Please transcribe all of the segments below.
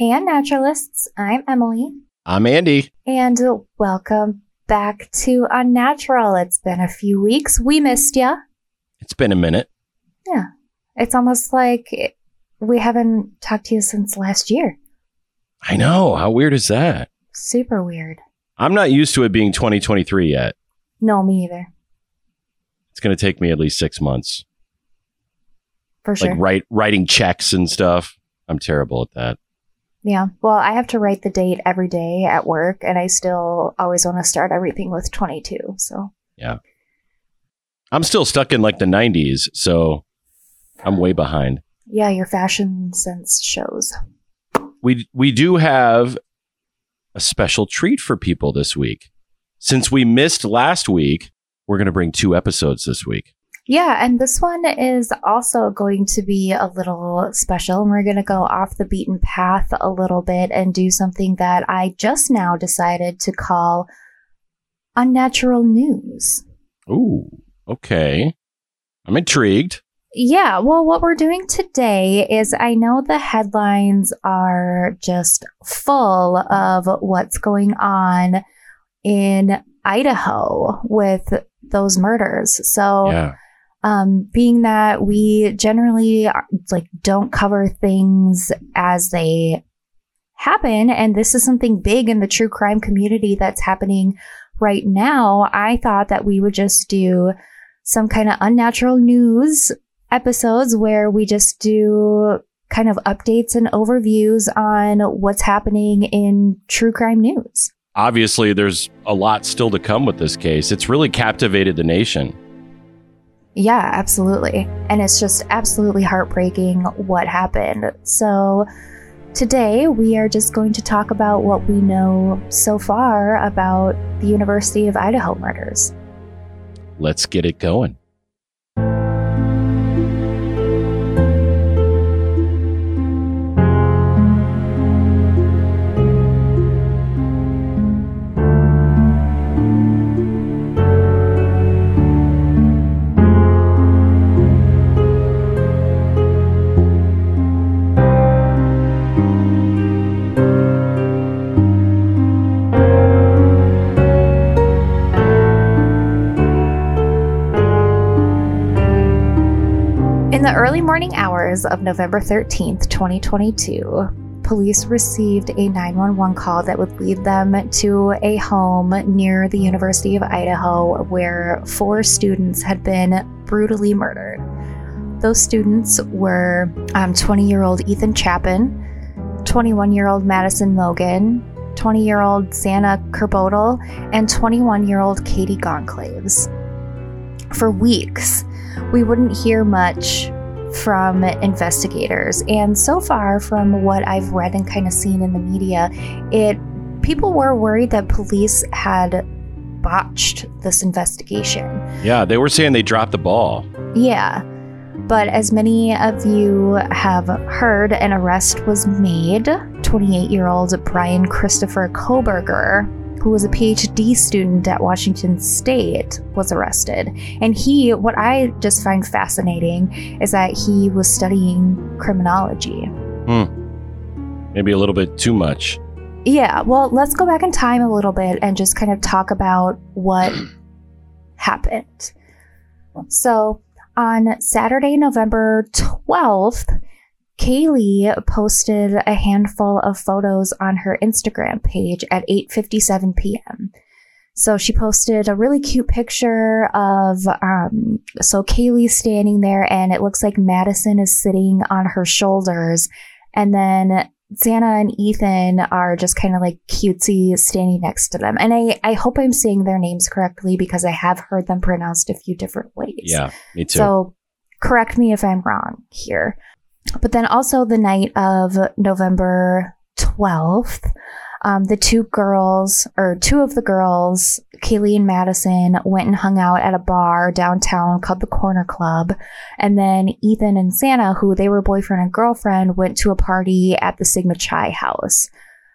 Hey, Unnaturalists. I'm Emily. I'm Andy. And welcome back to Unnatural. It's been a few weeks. We missed ya. It's been a minute. Yeah. It's almost like it, we haven't talked to you since last year. I know. How weird is that? Super weird. I'm not used to it being 2023 yet. No, me either. It's going to take me at least six months. For sure. Like write, writing checks and stuff. I'm terrible at that. Yeah. Well, I have to write the date every day at work, and I still always want to start everything with 22. So, Yeah. I'm still stuck in like the 90s, so I'm way behind. yeah, your fashion sense shows. We we do have a special treat for people this week. Since we missed last week, we're going to bring two episodes this week. Yeah, and this one is also going to be a little special. And we're going to go off the beaten path a little bit and do something that I just now decided to call unnatural news. Ooh, okay. I'm intrigued. Yeah, well, what we're doing today is I know the headlines are just full of what's going on in Idaho with those murders. So, Yeah. Um, being that we generally like don't cover things as they happen, and this is something big in the true crime community that's happening right now, I thought that we would just do some kind of unnatural news episodes where we just do kind of updates and overviews on what's happening in true crime news. obviously there's a lot still to come with this case. It's really captivated the nation. Yeah, absolutely. And it's just absolutely heartbreaking what happened. So, today we are just going to talk about what we know so far about the University of Idaho murders. Let's get it going. The early morning hours of November 13th, 2022, police received a 911 call that would lead them to a home near the University of Idaho where four students had been brutally murdered. Those students were um, 20 year old Ethan Chapin, 21 year old Madison Mogen, 20 year old Xana Kernodle, and 21 year old Katie Goncalves. For weeks, we wouldn't hear much from investigators. And so far, from what I've read and kind of seen in the media, it people were worried that police had botched this investigation. Yeah, they were saying they dropped the ball. Yeah. But as many of you have heard, an arrest was made. 28 year old Brian Christopher Kohberger, who was a PhD student at Washington State, was arrested. And he, what I just find fascinating is that he was studying criminology. Hmm. Maybe a little bit too much. Yeah, well, let's go back in time a little bit and just kind of talk about what happened. So, on Saturday, November 12th, Kaylee posted a handful of photos on her Instagram page at 8:57 p.m. So she posted a really cute picture of um, so Kaylee standing there, and it looks like Madison is sitting on her shoulders, and then Xana and Ethan are just kind of like cutesy standing next to them. And I, I hope I'm saying their names correctly because I have heard them pronounced a few different ways. Yeah, me too. So correct me if I'm wrong here. But then also the night of November 12th, um, the two girls, or two of the girls, Kaylee and Madison, went and hung out at a bar downtown called the Corner Club. And then Ethan and Xana, who they were boyfriend and girlfriend, went to a party at the Sigma Chi house,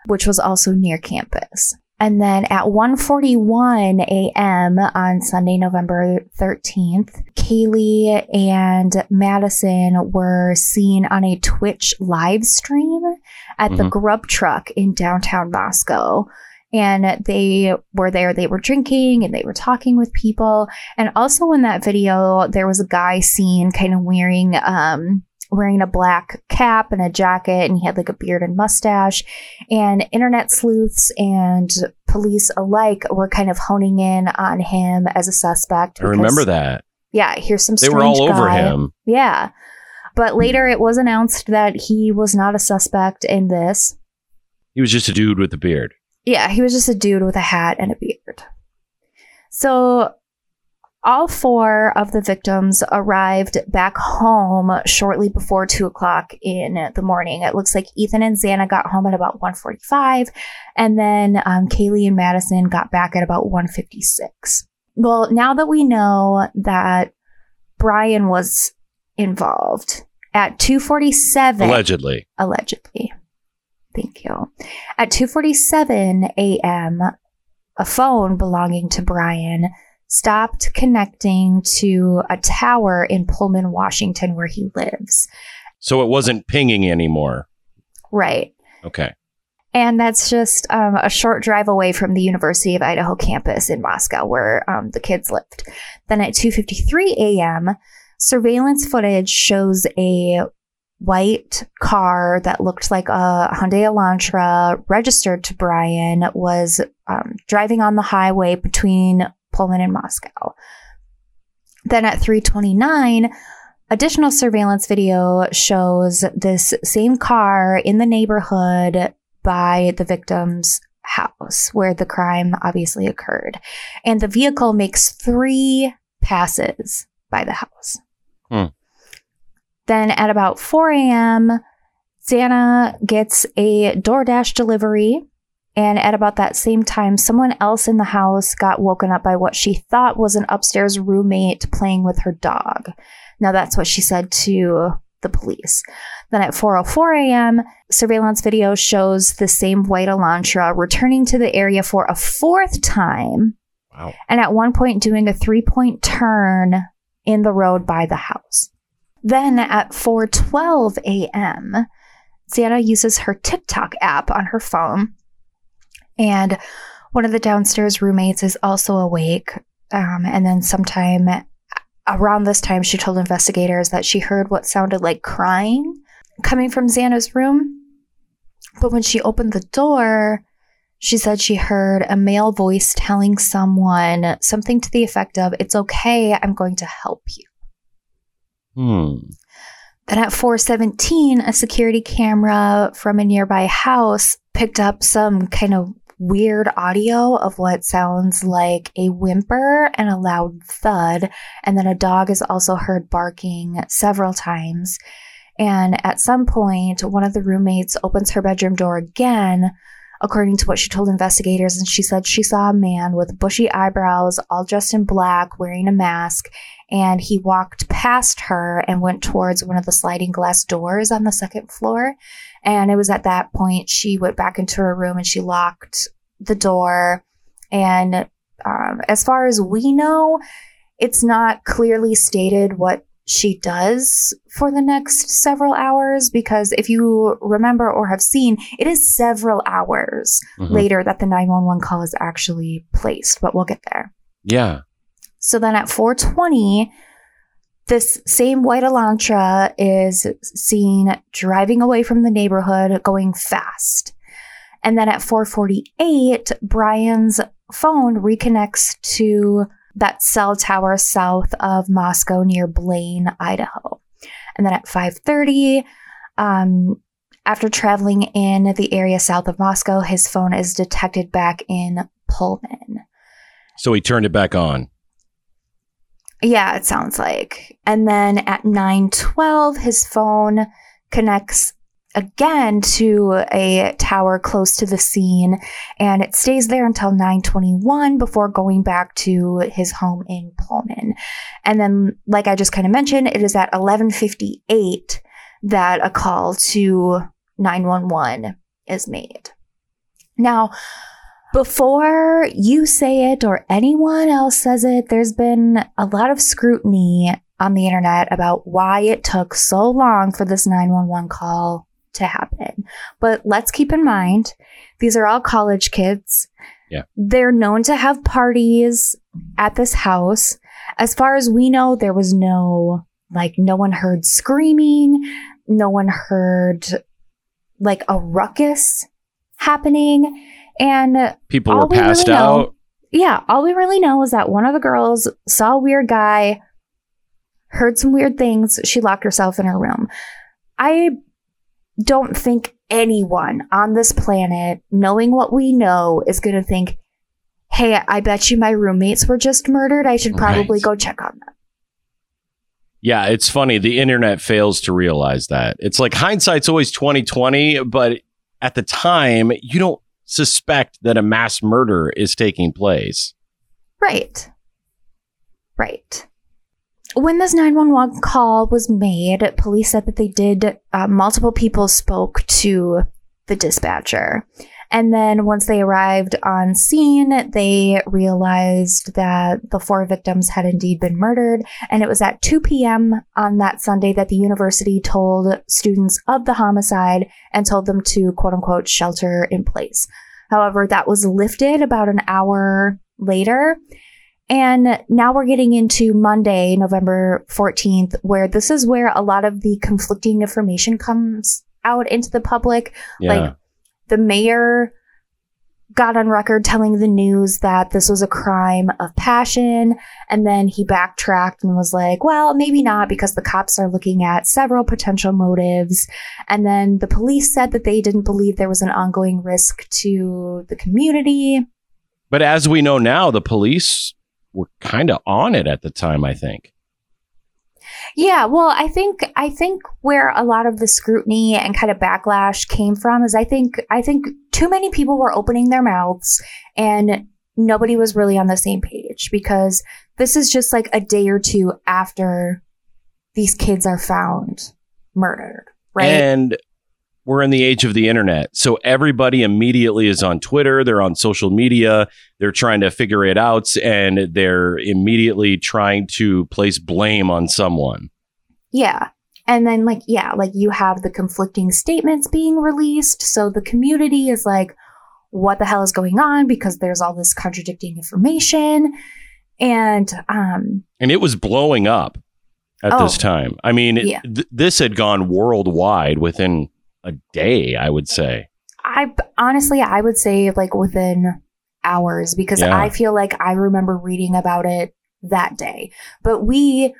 which was also near campus. And then at 1:41 a.m. on Sunday, November 13th, Kaylee and Madison were seen on a Twitch live stream at the Mhm. Grub Truck in downtown Moscow. And they were there, they were drinking and they were talking with people. And also in that video, there was a guy seen kind of wearing um wearing a black cap and a jacket and he had like a beard and mustache and internet sleuths and police alike were kind of honing in on him as a suspect. I remember that. Yeah, here's some. They were all strange over guy. him. Yeah, but hmm. later it was announced that he was not a suspect in this. He was just a dude with a beard. Yeah, he was just a dude with a hat and a beard. So, all four of the victims arrived back home shortly before two o'clock in the morning. It looks like Ethan and Xana got home at about 1.45, and then um, Kaylee and Madison got back at about 1.56. Well, now that we know that Brian was involved at 2.47 Allegedly. allegedly. Thank you. At 2:47 a.m., a phone belonging to Brian stopped connecting to a tower in Pullman, Washington where he lives. So it wasn't pinging anymore. Right. Okay. And that's just um, a short drive away from the University of Idaho campus in Moscow, where um, the kids lived. Then at 2:53 a.m., surveillance footage shows a white car that looked like a Hyundai Elantra, registered to Brian, was um, driving on the highway between Pullman and Moscow. Then at 3:29. Additional surveillance video shows this same car in the neighborhood by the victim's house where the crime obviously occurred. And the vehicle makes three passes by the house. Hmm. Then at about 4 a.m., Xana gets a DoorDash delivery. And at about that same time, someone else in the house got woken up by what she thought was an upstairs roommate playing with her dog. Now, that's what she said to the police. Then at 4:04 a.m., surveillance video shows the same white Elantra returning to the area for a fourth time, Wow. and at one point doing a three-point turn in the road by the house. Then at 4:12 a.m., Xana uses her TikTok app on her phone, and one of the downstairs roommates is also awake. Um, and then sometime around this time, she told investigators that she heard what sounded like crying coming from Xana's room. But when she opened the door, she said she heard a male voice telling someone something to the effect of, It's okay, I'm going to help you. Hmm. Then at 417, a security camera from a nearby house picked up some kind of weird audio of what sounds like a whimper and a loud thud. And then a dog is also heard barking several times. And at some point, one of the roommates opens her bedroom door again, according to what she told investigators. And she said she saw a man with bushy eyebrows, all dressed in black, wearing a mask. And he walked past her and went towards one of the sliding glass doors on the second floor. And it was at that point she went back into her room and she locked the door. And um, as far as we know, it's not clearly stated what she does for the next several hours because if you remember or have seen, it is several hours Mhm. later that the 911 call is actually placed, but we'll get there. Yeah. So then at 420, this same white Elantra is seen driving away from the neighborhood, going fast. And then at 448, Brian's phone reconnects to that cell tower south of Moscow near Blaine, Idaho. And then at 530, um, after traveling in the area south of Moscow, his phone is detected back in Pullman. So he turned it back on. Yeah, it sounds like. And then at 9:12 his phone connects again to a tower close to the scene and it stays there until 9:21 before going back to his home in Pullman. And then like I just kind of mentioned, it is at 11:58 that a call to 911 is made. Now, Before you say it or anyone else says it, there's been a lot of scrutiny on the internet about why it took so long for this 911 call to happen. But let's keep in mind, these are all college kids. Yeah. They're known to have parties at this house. As far as we know, there was no, like, no one heard screaming. No one heard, like, a ruckus happening. And People were we really passed know- out. yeah, all we really know is that one of the girls saw a weird guy, heard some weird things. She locked herself in her room. I don't think anyone on this planet, knowing what we know, is going to think, hey, I bet you my roommates were just murdered. I should probably Right. go check on them. Yeah, it's funny. The internet fails to realize that. It's like hindsight's always 2020, but at the time, you don't suspect that a mass murder is taking place. Right. Right. When this 911 call was made, police said that they did, uh, multiple people spoke to the dispatcher. And then once they arrived on scene, they realized that the four victims had indeed been murdered. And it was at 2 p.m. on that Sunday that the university told students of the homicide and told them to quote unquote shelter in place. However, that was lifted about an hour later. And now we're getting into Monday, November 14th, where this is where a lot of the conflicting information comes out into the public. Yeah. Like the mayor got on record telling the news that this was a crime of passion. And then he backtracked and was like, well, maybe not because the cops are looking at several potential motives. And then the police said that they didn't believe there was an ongoing risk to the community. but as we know now, the police were kind of on it at the time, I think. Yeah, well, I think I think where a lot of the scrutiny and kind of backlash came from is I think I think too many people were opening their mouths and nobody was really on the same page because this is just like a day or two after these kids are found murdered, right? And we're in the age of the internet. So everybody immediately is on Twitter, they're on social media, they're trying to figure it out, and they're immediately trying to place blame on someone. Yeah. And then, like, yeah, like you have the conflicting statements being released. So the community is like, what the hell is going on? Because there's all this contradicting information. And, um, And it was blowing up at Oh. this time. I mean, Yeah. th- this had gone worldwide within a day, I would say. I honestly, I would say like within hours because Yeah. I feel like I remember reading about it that day. But we,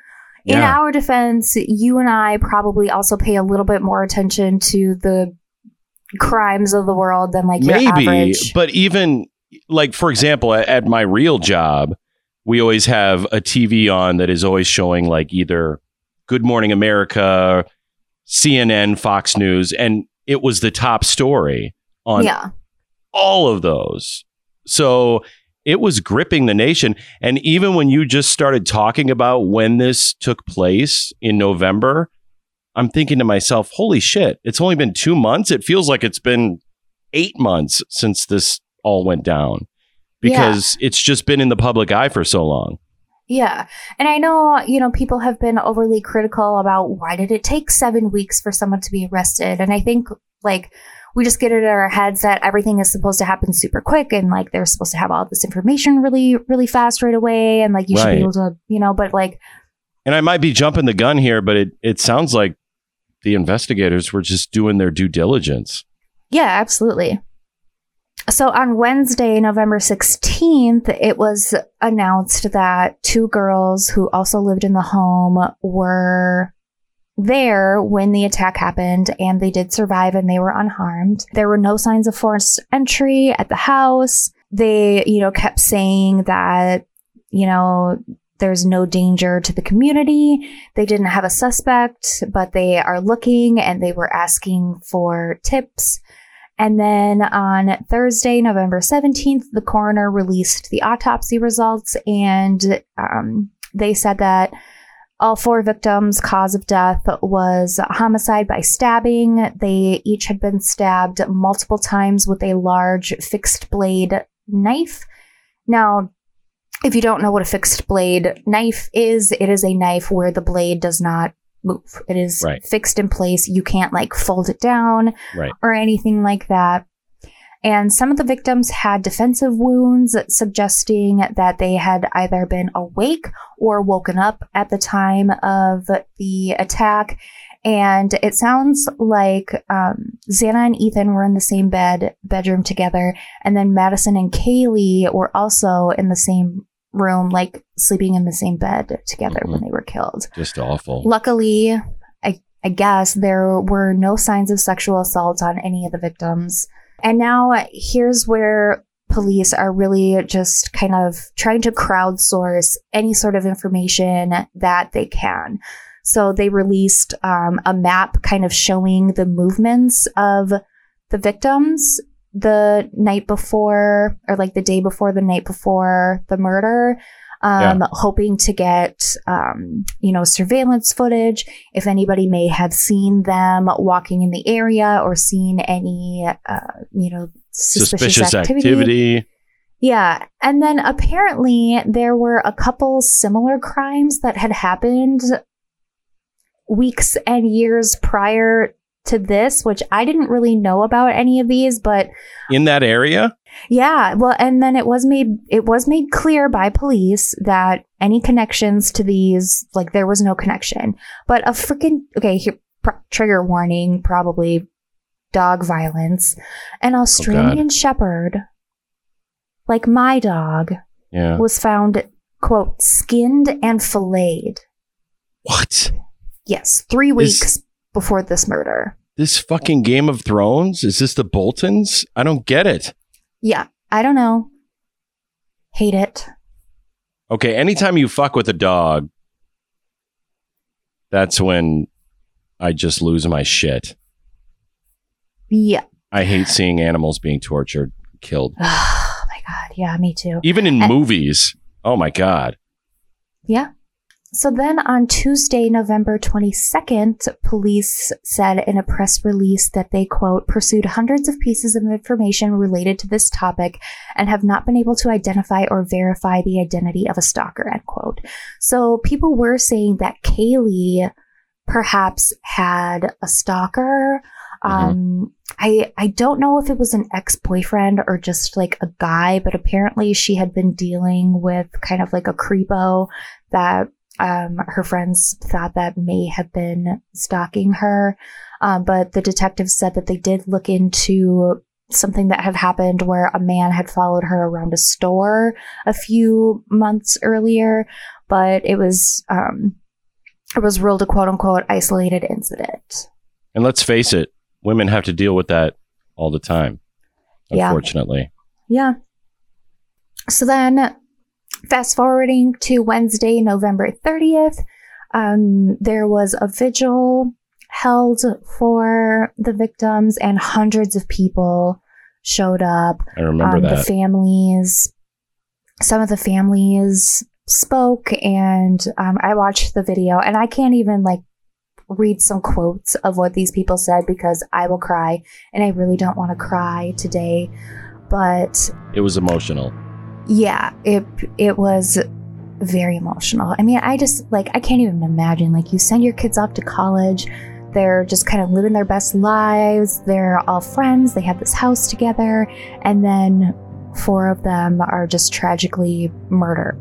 in Yeah. our defense, you and I probably also pay a little bit more attention to the crimes of the world than like your Maybe, but even like for example, at, at my real job, we always have a TV on that is always showing like either Good Morning America, CNN, Fox News, and it was the top story on yeah. all of those. So it was gripping the nation. And even when you just started talking about when this took place in November, I'm thinking to myself, holy shit, it's only been two months. It feels like it's been eight months since this all went down because it's just been in the public eye for so long. Yeah. And I know, you know, people have been overly critical about why did it take seven weeks for someone to be arrested? And I think, like, we just get it in our heads that everything is supposed to happen super quick and, like, they're supposed to have all this information really, really fast right away. And, like, you should be able to, you know, but, like, And I might be jumping the gun here, but it, it sounds like the investigators were just doing their due diligence. Yeah, absolutely. So on Wednesday, November 16th, it was announced that two girls who also lived in the home were there when the attack happened and they did survive and they were unharmed. There were no signs of forced entry at the house. They, you know, kept saying that, you know, there's no danger to the community. They didn't have a suspect, but they are looking and they were asking for tips. And then on Thursday, November 17th, the coroner released the autopsy results and um, they said that all four victims' cause of death was homicide by stabbing. They each had been stabbed multiple times with a large fixed blade knife. Now, if you don't know what a fixed blade knife is, it is a knife where the blade does not move. It is Right. fixed in place. You can't like fold it down Right. or anything like that. And some of the victims had defensive wounds, suggesting that they had either been awake or woken up at the time of the attack. And it sounds like um, Xana and Ethan were in the same bed bedroom together, and then Madison and Kaylee were also in the same room, like sleeping in the same bed together when they were killed. Just awful. Luckily, I, I guess there were no signs of sexual assault on any of the victims. And now uh, here's where police are really just kind of trying to crowdsource any sort of information that they can. So they released um, a map kind of showing the movements of the victims the night before, or like the day before, the night before the murder, um, hoping to get, um, you know, surveillance footage if anybody may have seen them walking in the area or seen any, uh, you know, suspicious, Suspicious activity. activity. Yeah. And then apparently there were a couple similar crimes that had happened weeks and years prior to this, which I didn't really know about any of these, but in that area. yeah, well, and then it was made it was made clear by police that any connections to these, like there was no connection. But a freaking okay, here, pr- trigger warning, probably dog violence. An oh, Australian Shepherd, like my dog, Yeah. was found quote skinned and filleted. What? Yes, three Is- weeks before this murder. This fucking Game of Thrones? Is this the Boltons? I don't get it. Yeah, I don't know. Hate it. Okay, anytime you fuck with a dog, that's when I just lose my shit. Yeah. I hate seeing animals being tortured, killed. Oh my god. Yeah, me too. Even in And- movies. Oh my god. Yeah. So then on Tuesday, November 22nd, police said in a press release that they, quote, pursued hundreds of pieces of information related to this topic and have not been able to identify or verify the identity of a stalker, end quote. So people were saying that Kaylee perhaps had a stalker. Um, I, I don't know if it was an ex-boyfriend or just like a guy, but apparently she had been dealing with kind of like a creepo that um, her friends thought that may have been stalking her. Um, but the detectives said that they did look into something that had happened where a man had followed her around a store a few months earlier, but it was um, it was ruled a quote unquote isolated incident. And let's face it, women have to deal with that all the time. Yeah. Unfortunately. Yeah. So then, fast forwarding to Wednesday, November 30th, um, there was a vigil held for the victims, and hundreds of people showed up. I remember Um, The families, some of the families spoke, and um, I watched the video, and I can't even like read some quotes of what these people said because I will cry, and I really don't want to cry today. But it was emotional. Yeah, it it was very emotional. I mean, I just like I can't even imagine like you send your kids off to college, they're just kind of living their best lives, they're all friends, they have this house together, and then four of them are just tragically murdered.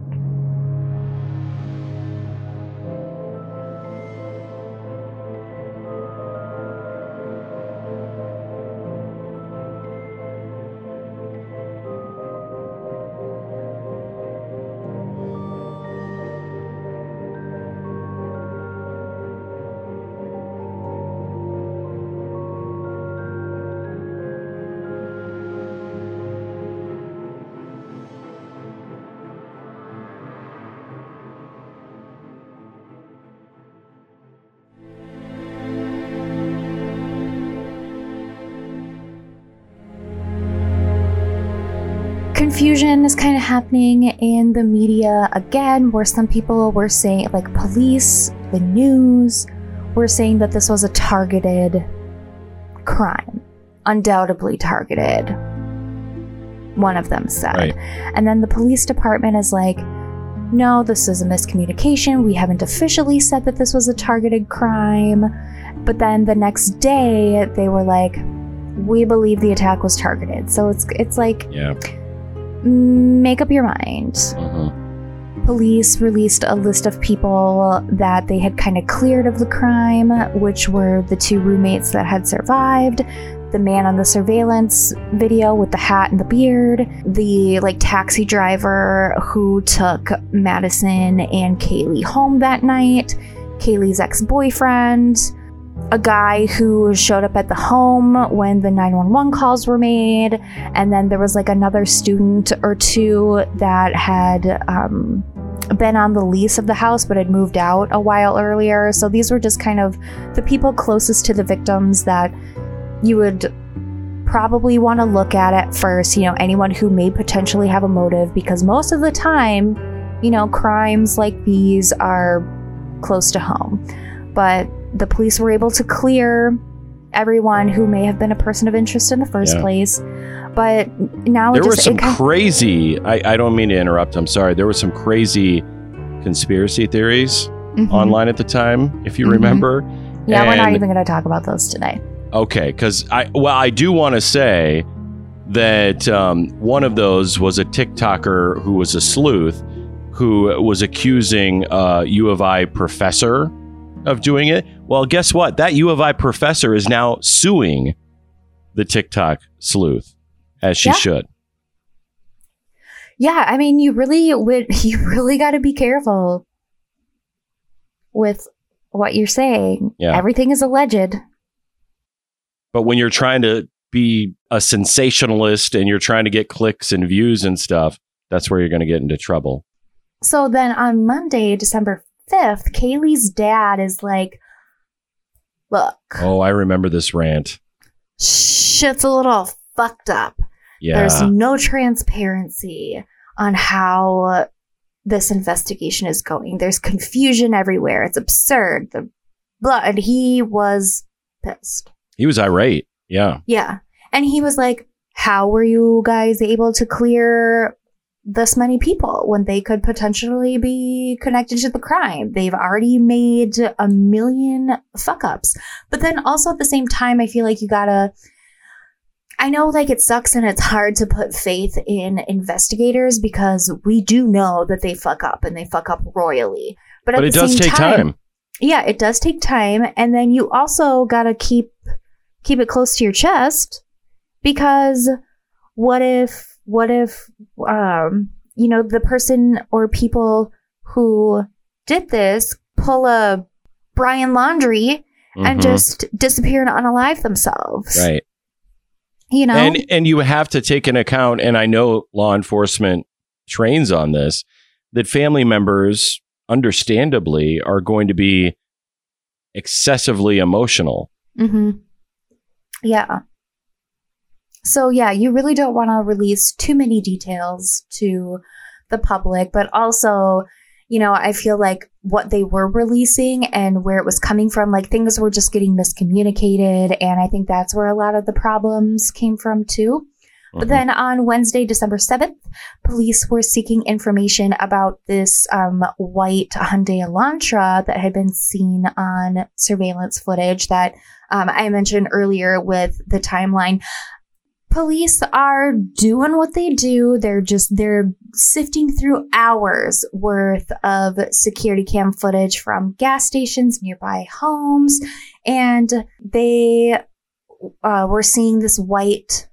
Confusion is kind of happening in the media again, where some people were saying, like police, the news, were saying that this was a targeted crime, undoubtedly targeted. one of them said. Right. And then the police department is like, no, this is a miscommunication. We haven't officially said that this was a targeted crime. But then the next day, they were like, we believe the attack was targeted. So it's it's like Yeah. Make up your mind. Mhm. Police released a list of people that they had kind of cleared of the crime, which were the two roommates that had survived, the man on the surveillance video with the hat and the beard, the like taxi driver who took Madison and Kaylee home that night, Kaylee's ex-boyfriend, a guy who showed up at the home when the 911 calls were made, and then there was like another student or two that had um, been on the lease of the house but had moved out a while earlier. So these were just kind of the people closest to the victims that you would probably want to look at at first. You know, anyone who may potentially have a motive, because most of the time, you know, crimes like these are close to home. But the police were able to clear everyone who may have been a person of interest in the first Yeah. place. But now There were some crazy, I, I don't mean to interrupt, I'm sorry. There were some crazy conspiracy theories Mhm. online at the time, if you Mhm. remember. Yeah, we're not even going to talk about those today. Okay, because I well, I do want to say that um, one of those was a TikToker who was a sleuth who was accusing a U of I professor of doing it. Well, guess what? That U of I professor is now suing the TikTok sleuth, as she Yeah. should. Yeah, I mean, you really would. You really got to be careful with what you're saying. Yeah. Everything is alleged. But when you're trying to be a sensationalist and you're trying to get clicks and views and stuff, that's where you're going to get into trouble. So then on Monday, December 5th, Kaylee's dad is like, Look, Oh, I remember this rant. shit's a little fucked up. Yeah. There's no transparency on how this investigation is going. There's confusion everywhere. It's absurd. The blood. He was pissed. He was irate. Yeah. Yeah. And he was like, How were you guys able to clear this many people when they could potentially be connected to the crime? They've already made a million fuck ups. But then also at the same time, I feel like you gotta. I know, like, it sucks and it's hard to put faith in investigators because we do know that they fuck up and they fuck up royally. But, But it does take time. yeah, it does take time, and then you also gotta keep keep it close to your chest because what if what if um you know the person or people who did this pull a Brian Laundrie and Mhm. just disappear and unalive themselves? right. You know, And and you have to take an account and I know law enforcement trains on this that family members understandably are going to be excessively emotional. hmm Yeah. So yeah, you really don't want to release too many details to the public, but also, you know, I feel like what they were releasing and where it was coming from, like things were just getting miscommunicated, and I think that's where a lot of the problems came from too. But Mhm. then on Wednesday, December 7th, police were seeking information about this um, white Hyundai Elantra that had been seen on surveillance footage that um, I mentioned earlier with the timeline. Police are doing what they do. They're just, they're sifting through hours worth of security cam footage from gas stations, nearby homes, and they uh, were seeing this white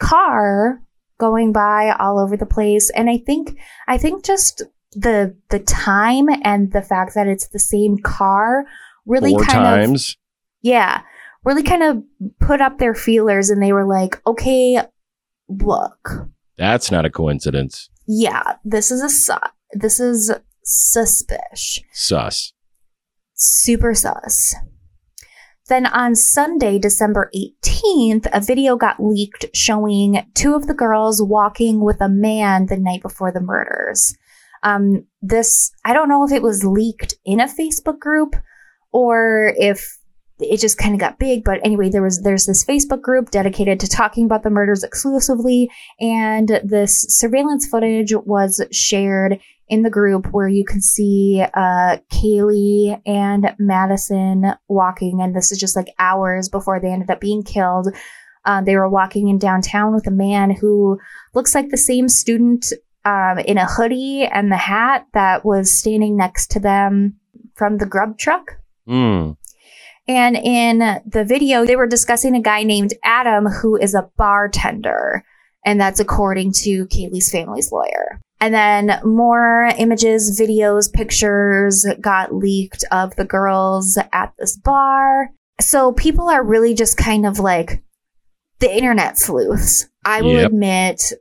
car going by all over the place. And i think i think just the the time and the fact that it's the same car really Four kind of yeah really kind of put up their feelers and they were like okay look That's not a coincidence. yeah this is a su- this is suspicious Sus. super sus. Then on Sunday, December 18th, a video got leaked showing two of the girls walking with a man the night before the murders. Um, this, I don't know if it was leaked in a Facebook group or if it just kind of got big. But anyway, there was there's this Facebook group dedicated to talking about the murders exclusively, and this surveillance footage was shared in the group where you can see uh, Kaylee and Madison walking, and this is just like hours before they ended up being killed. Uh, they were walking in downtown with a man who looks like the same student um, in a hoodie and the hat that was standing next to them from the grub truck. Mm. And in the video, they were discussing a guy named Adam who is a bartender. And that's according to Kaylee's family's lawyer. And then more images, videos, pictures got leaked of the girls at this bar. So people are really just kind of like the internet sleuths. I will Yep. admit,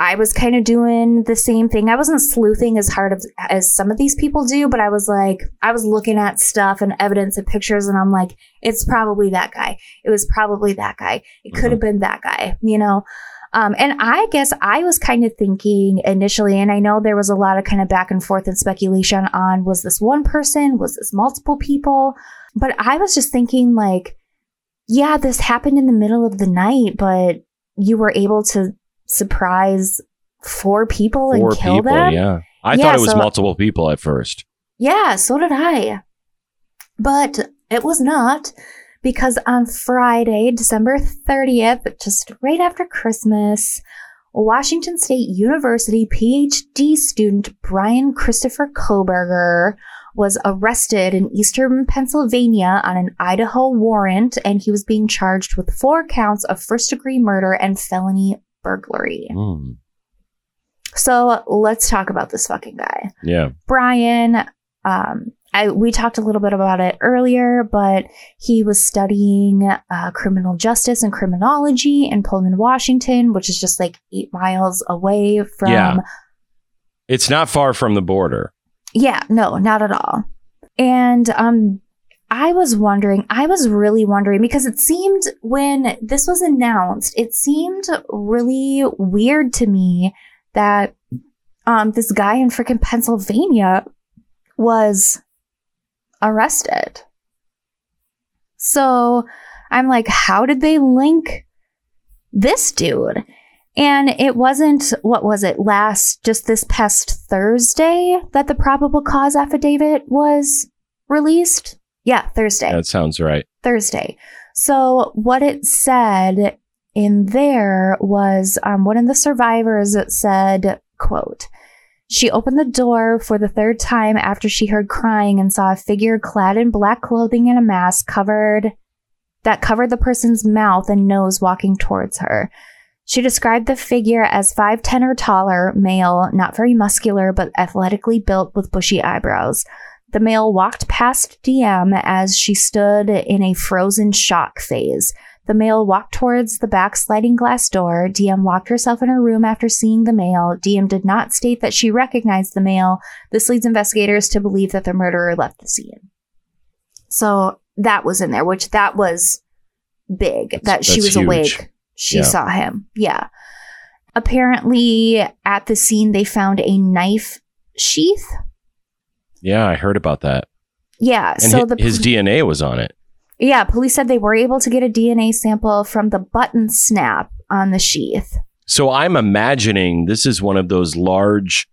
I was kind of doing the same thing. I wasn't sleuthing as hard as, as some of these people do, but I was like, I was looking at stuff and evidence and pictures, and I'm like, it's probably that guy. It was probably that guy. It could have been that guy, you know? Um, and I guess I was kind of thinking initially, and I know there was a lot of kind of back and forth and speculation on was this one person? Was this multiple people? But I was just thinking, like, yeah, this happened in the middle of the night, but you were able to surprise four people Four and kill people. them. Yeah. I Yeah, thought it was so- multiple people at first. Yeah, so did I. But it was not because on Friday, December 30th, just right after Christmas, Washington State University PhD student Brian Christopher Kohberger was arrested in eastern Pennsylvania on an Idaho warrant, and he was being charged with four counts of first degree murder and felony burglary. Mm. So let's talk about this fucking guy. Yeah. Brian, um, I we talked a little bit about it earlier, but he was studying uh, criminal justice and criminology in Pullman, Washington, which is just like eight miles away from. Yeah. It's not far from the border. Yeah, no, not at all. And um I was wondering, I was really wondering because it seemed when this was announced, it seemed really weird to me that um this guy in freaking Pennsylvania was arrested. So I'm like, how did they link this dude? And it wasn't, what was it, last, just this past Thursday that the probable cause affidavit was released? Yeah, Thursday. That sounds right. Thursday. So what it said in there was um, one of the survivors said, quote, she opened the door for the third time after she heard crying and saw a figure clad in black clothing and a mask covered that covered the person's mouth and nose walking towards her. She described the figure as 5'10 or taller, male, not very muscular, but athletically built with bushy eyebrows. The male walked past DM as she stood in a frozen shock phase. The male walked towards the back sliding glass door. DM locked herself in her room after seeing the male. DM did not state that she recognized the male. This leads investigators to believe that the murderer left the scene. So that was in there, which that was big that That's- she that's was huge. awake. She Yeah. saw him. Yeah. Apparently, at the scene, they found a knife sheath. Yeah, I heard about that. Yeah. And so hi- the his DNA was on it. Yeah, police said they were able to get a DNA sample from the button snap on the sheath. So I'm imagining this is one of those large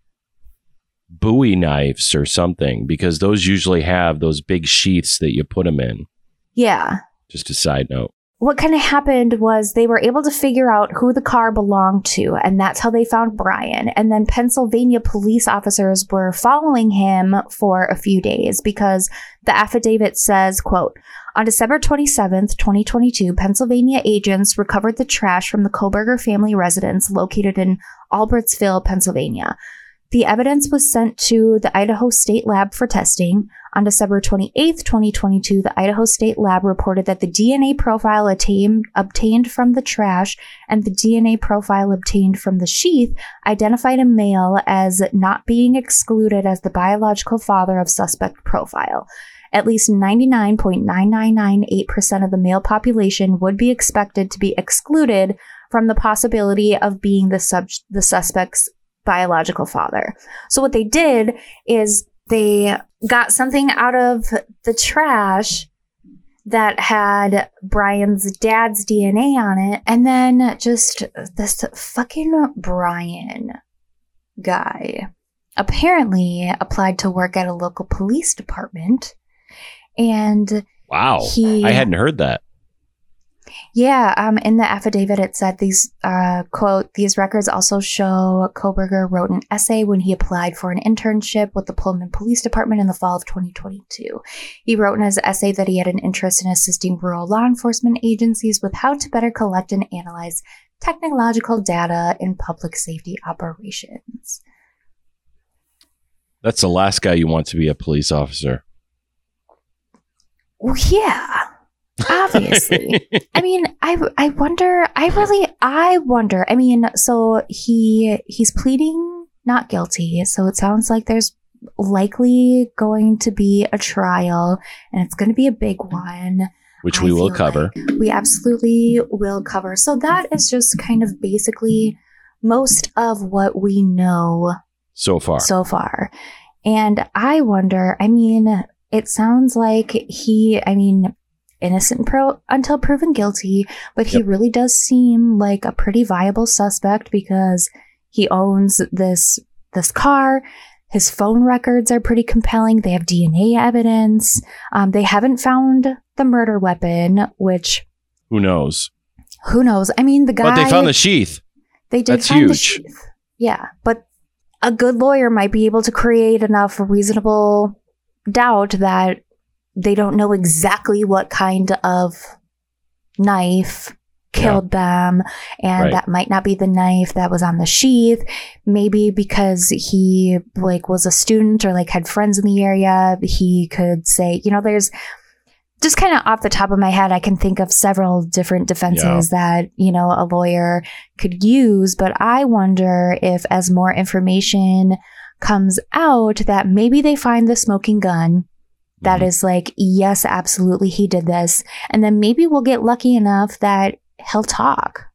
Bowie knives or something because those usually have those big sheaths that you put them in. Yeah. Just a side note. What kind of happened was they were able to figure out who the car belonged to, and that's how they found Brian. And then Pennsylvania police officers were following him for a few days because the affidavit says, quote, on December 27th, 2022, Pennsylvania agents recovered the trash from the Kohberger family residence located in Albrightsville, Pennsylvania. The evidence was sent to the Idaho State Lab for testing. On December 28th, 2022, the Idaho State Lab reported that the DNA profile attained, obtained from the trash and the DNA profile obtained from the sheath identified a male as not being excluded as the biological father of suspect profile. At least 99.9998% of the male population would be expected to be excluded from the possibility of being the sub- the suspect's biological father. So what they did is they got something out of the trash that had Brian's dad's DNA on it. And then just this fucking Brian guy apparently applied to work at a local police department. And Wow. he I hadn't heard that. Yeah, um, in the affidavit, it said these uh, quote these records also show Kohberger wrote an essay when he applied for an internship with the Pullman Police Department in the fall of 2022. He wrote in his essay that he had an interest in assisting rural law enforcement agencies with how to better collect and analyze technological data in public safety operations. That's the last guy you want to be a police officer. Well, yeah, obviously. I mean, I I wonder. I really I wonder. I mean, so he he's pleading not guilty. So it sounds like there's likely going to be a trial, and it's going to be a big one. Which I we will cover. like we absolutely will cover. So that is just kind of basically most of what we know so far. so far. And I wonder, I mean, it sounds like he, I mean, innocent pro until proven guilty, but he Yep. really does seem like a pretty viable suspect because he owns this this car. His phone records are pretty compelling. They have DNA evidence. Um, they haven't found the murder weapon, which Who knows? who knows? I mean, the guy. But they found the sheath. They did That's find the huge. sheath. Yeah, but a good lawyer might be able to create enough reasonable doubt that they don't know exactly what kind of knife killed them and Right. that might not be the knife that was on the sheath. Maybe because he like was a student or like had friends in the area he could say you know there's just kind of off the top of my head i can think of several different defenses that you know a lawyer could use but i wonder if as more information comes out that maybe they find the smoking gun that Mhm. is like yes absolutely he did this and then maybe we'll get lucky enough that he'll talk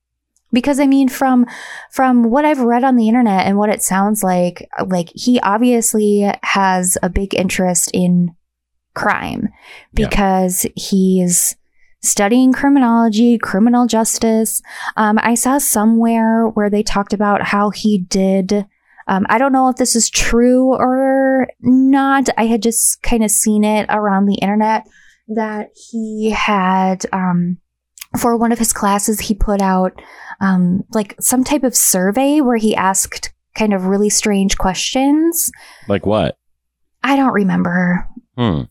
because i mean from from what i've read on the internet and what it sounds like like he obviously has a big interest in crime Yeah. because he's studying criminology criminal justice um, i saw somewhere where they talked about how he did um, I don't know if this is true or not. I had just kind of seen it around the internet that he had, um, for one of his classes, he put out um, like some type of survey where he asked kind of really strange questions. Like what? I don't remember. Hmm.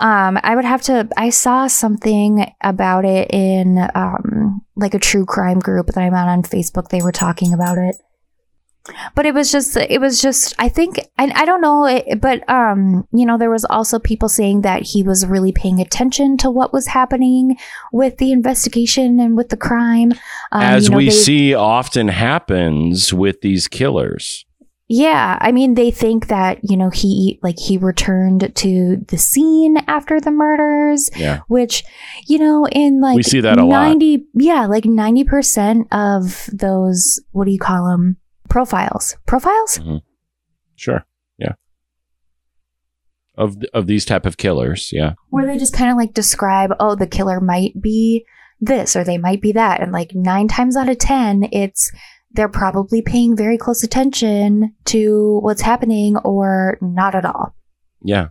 Um, I would have to. I saw something about it in um, like a true crime group that I'm on on Facebook. They were talking about it, but it was just. It was just. I think. I, I don't know. It, but um, you know, there was also people saying that he was really paying attention to what was happening with the investigation and with the crime. Um, As you know, we they- see often happens with these killers. Yeah, I mean they think that, you know, he like he returned to the scene after the murders, Yeah. which, you know, in like We see that a lot. 90 yeah, like 90% of those what do you call them? Profiles. Profiles? Sure. Yeah. Of of these type of killers, yeah. Where they just kind of like describe, oh, the killer might be this or they might be that and like 9 times out of 10 it's they're probably paying very close attention to what's happening or not at all. Yeah.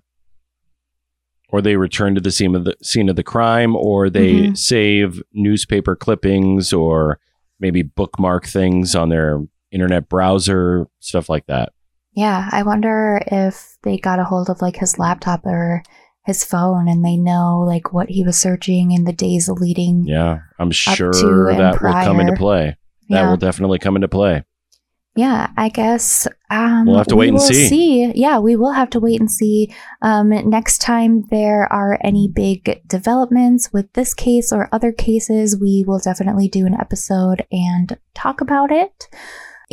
Or they return to the scene of the scene of the crime, or they Mhm. save newspaper clippings, or maybe bookmark things on their internet browser, stuff like that. Yeah, I wonder if they got a hold of like his laptop or his phone and they know like what he was searching in the days leading. Yeah, I'm sure that will come into play. That Yeah. will definitely come into play. Yeah, I guess um, We'll have to we wait and will see. Yeah, we will have to wait and see. Um, next time there are any big developments with this case or other cases, we will definitely do an episode and talk about it.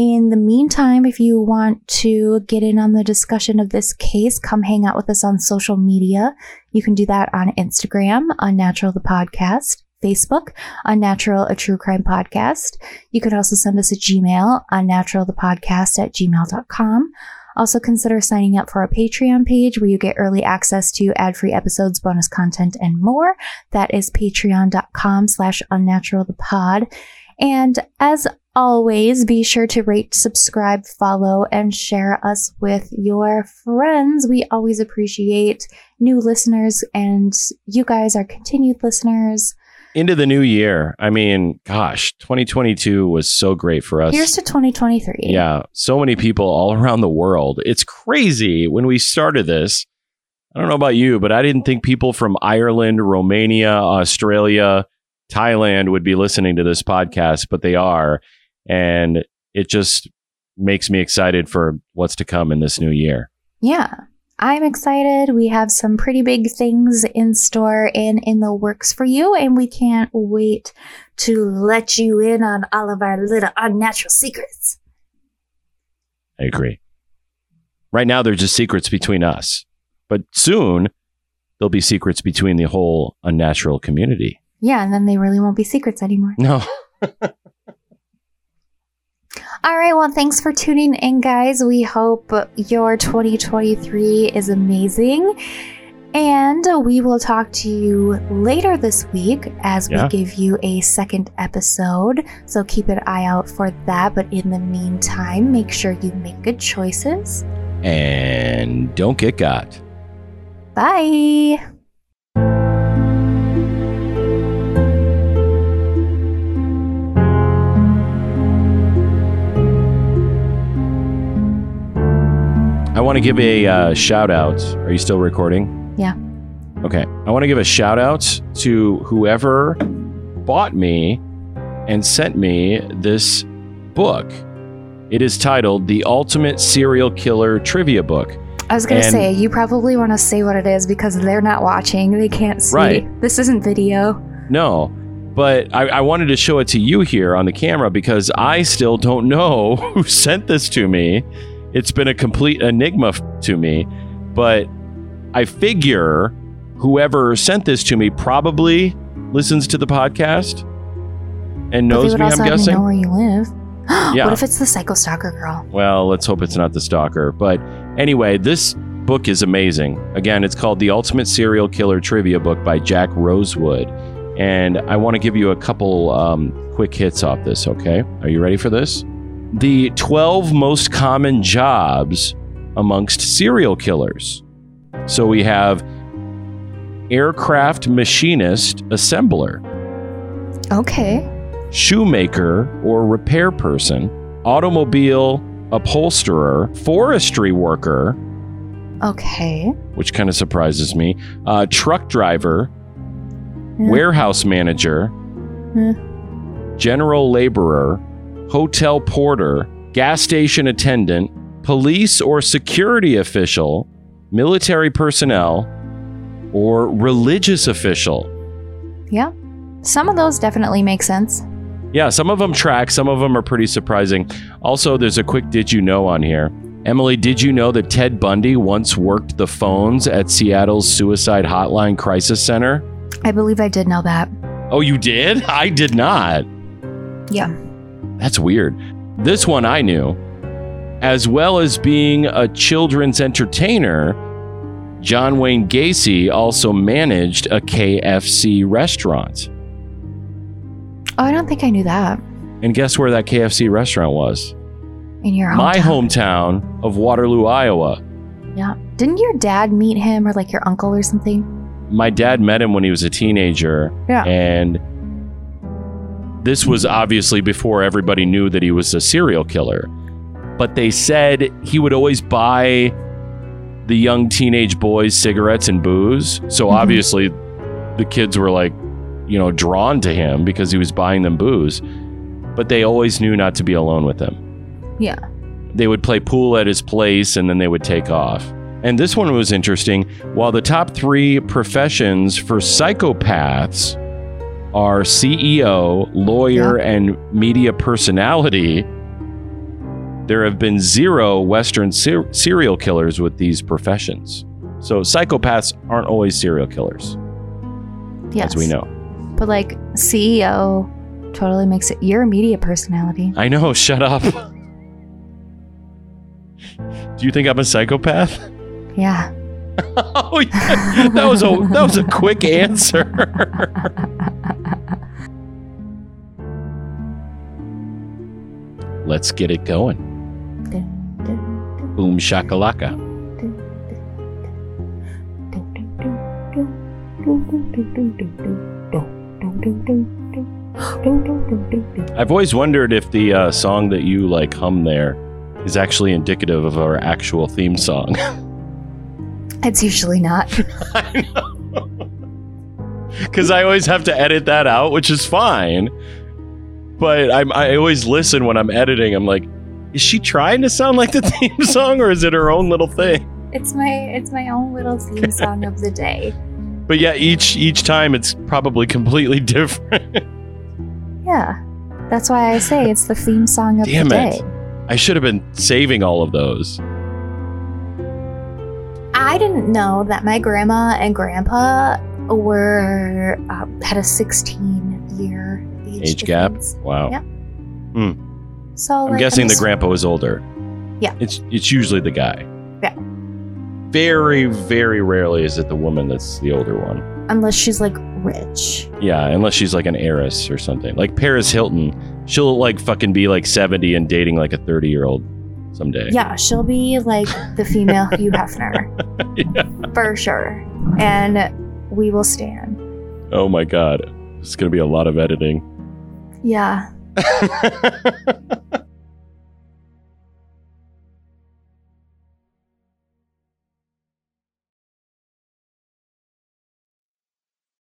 In the meantime, if you want to get in on the discussion of this case, come hang out with us on social media. You can do that on Instagram, Unnatural the Podcast, Facebook, Unnatural a True Crime Podcast. You can also send us a Gmail, unnaturalthepodcast at gmail.com. Also consider signing up for our Patreon page where you get early access to ad-free episodes, bonus content, and more. That is patreon.com slash unnatural the pod. And as always, be sure to rate, subscribe, follow, and share us with your friends. We always appreciate new listeners and you guys are continued listeners. Into the new year. I mean, gosh, 2022 was so great for us. Here's to 2023. Yeah, so many people all around the world. It's crazy when we started this. I don't know about you, but I didn't think people from Ireland, Romania, Australia, Thailand would be listening to this podcast, but they are. And it just makes me excited for what's to come in this new year. Yeah. I'm excited. We have some pretty big things in store and in the works for you, and we can't wait to let you in on all of our little unnatural secrets. I agree. Right now, they're just secrets between us, but soon there'll be secrets between the whole unnatural community. Yeah, and then they really won't be secrets anymore. No. All right, well, thanks for tuning in, guys. We hope your 2023 is amazing. And we will talk to you later this week as we give you a second episode. So keep an eye out for that. But in the meantime, make sure you make good choices. and don't get got. Bye. Want to give a uh, shout out. Are you still recording? Yeah. Okay. I want to give a shout out to whoever bought me and sent me this book. It is titled The Ultimate Serial Killer Trivia Book. I was going to say, you probably want to say what it is because they're not watching. They can't see. Right. This isn't video. No, but I, I wanted to show it to you here on the camera because I still don't know who sent this to me. It's been a complete enigma to me, but I figure whoever sent this to me probably listens to the podcast and knows me, I'm also have to guessing. know where you live. Yeah. What if it's the psycho stalker girl? Well, let's hope it's not the stalker. But anyway, this book is amazing. Again, it's called The Ultimate Serial Killer Trivia Book by Jack Rosewood. And I want to give you a couple um, quick hits off this, okay? Are you ready for this? The 12 most common jobs amongst serial killers. So we have aircraft machinist assembler, Okay. shoemaker or repair person, automobile upholsterer, forestry worker, Okay. which kind of surprises me, uh, truck driver, warehouse manager, general laborer, hotel porter, gas station attendant, police or security official, military personnel, or religious official. Yeah. Some of those definitely make sense. Yeah, some of them track, some of them are pretty surprising. Also, there's a quick did you know on here. Emily, did you know that Ted Bundy once worked the phones at Seattle's Suicide Hotline Crisis Center? I believe I did know that. Oh, you did? I did not. Yeah. That's weird. This one I knew. As well as being a children's entertainer, John Wayne Gacy also managed a KFC restaurant. Oh, I don't think I knew that. And guess where that KFC restaurant was? In your hometown. My hometown of Waterloo, Iowa. Yeah. Didn't your dad meet him or like your uncle or something? My dad met him when he was a teenager, Yeah. and this was obviously before everybody knew that he was a serial killer. But they said he would always buy the young teenage boys cigarettes and booze. So Mhm. obviously the kids were like, you know, drawn to him because he was buying them booze. But they always knew not to be alone with him. Yeah. they would play pool at his place and then they would take off. And this one was interesting. While the top three professions for psychopaths are CEO, lawyer, and media personality, there have been zero Western ser- serial killers with these professions. So psychopaths aren't always serial killers, Yes. as we know. But like CEO totally makes it. You're media personality. I know, shut up. Do you think I'm a psychopath? Yeah. oh, yeah. that was a that was a quick answer. Let's get it going. Boom shakalaka. I've always wondered if the uh, song that you like hum there is actually indicative of our actual theme song. It's usually not. I know. Because I always have to edit that out, which is fine. But I'm, I always listen when I'm editing. I'm like, is she trying to sound like the theme song or is it her own little thing? It's my it's my own little theme song of the day. But yeah, each each time it's probably completely different. Yeah. That's why I say it's the theme song of Damn the it. day. I should have been saving all of those. I didn't know that my grandma and grandpa were uh, had a 16 year age, Age gap? difference. Wow. Yep. So I'm like, guessing the just- grandpa was older. Yeah. It's it's usually the guy. Yeah. Very, very rarely is it the woman that's the older one. unless she's like rich. Yeah, unless she's like an heiress or something. Like Paris Hilton, she'll like fucking be like 70 and dating like a 30 year old someday. Yeah, she'll be like the female Hugh Hefner for sure, and we will stand. Oh my god. It's going to be a lot of editing. Yeah,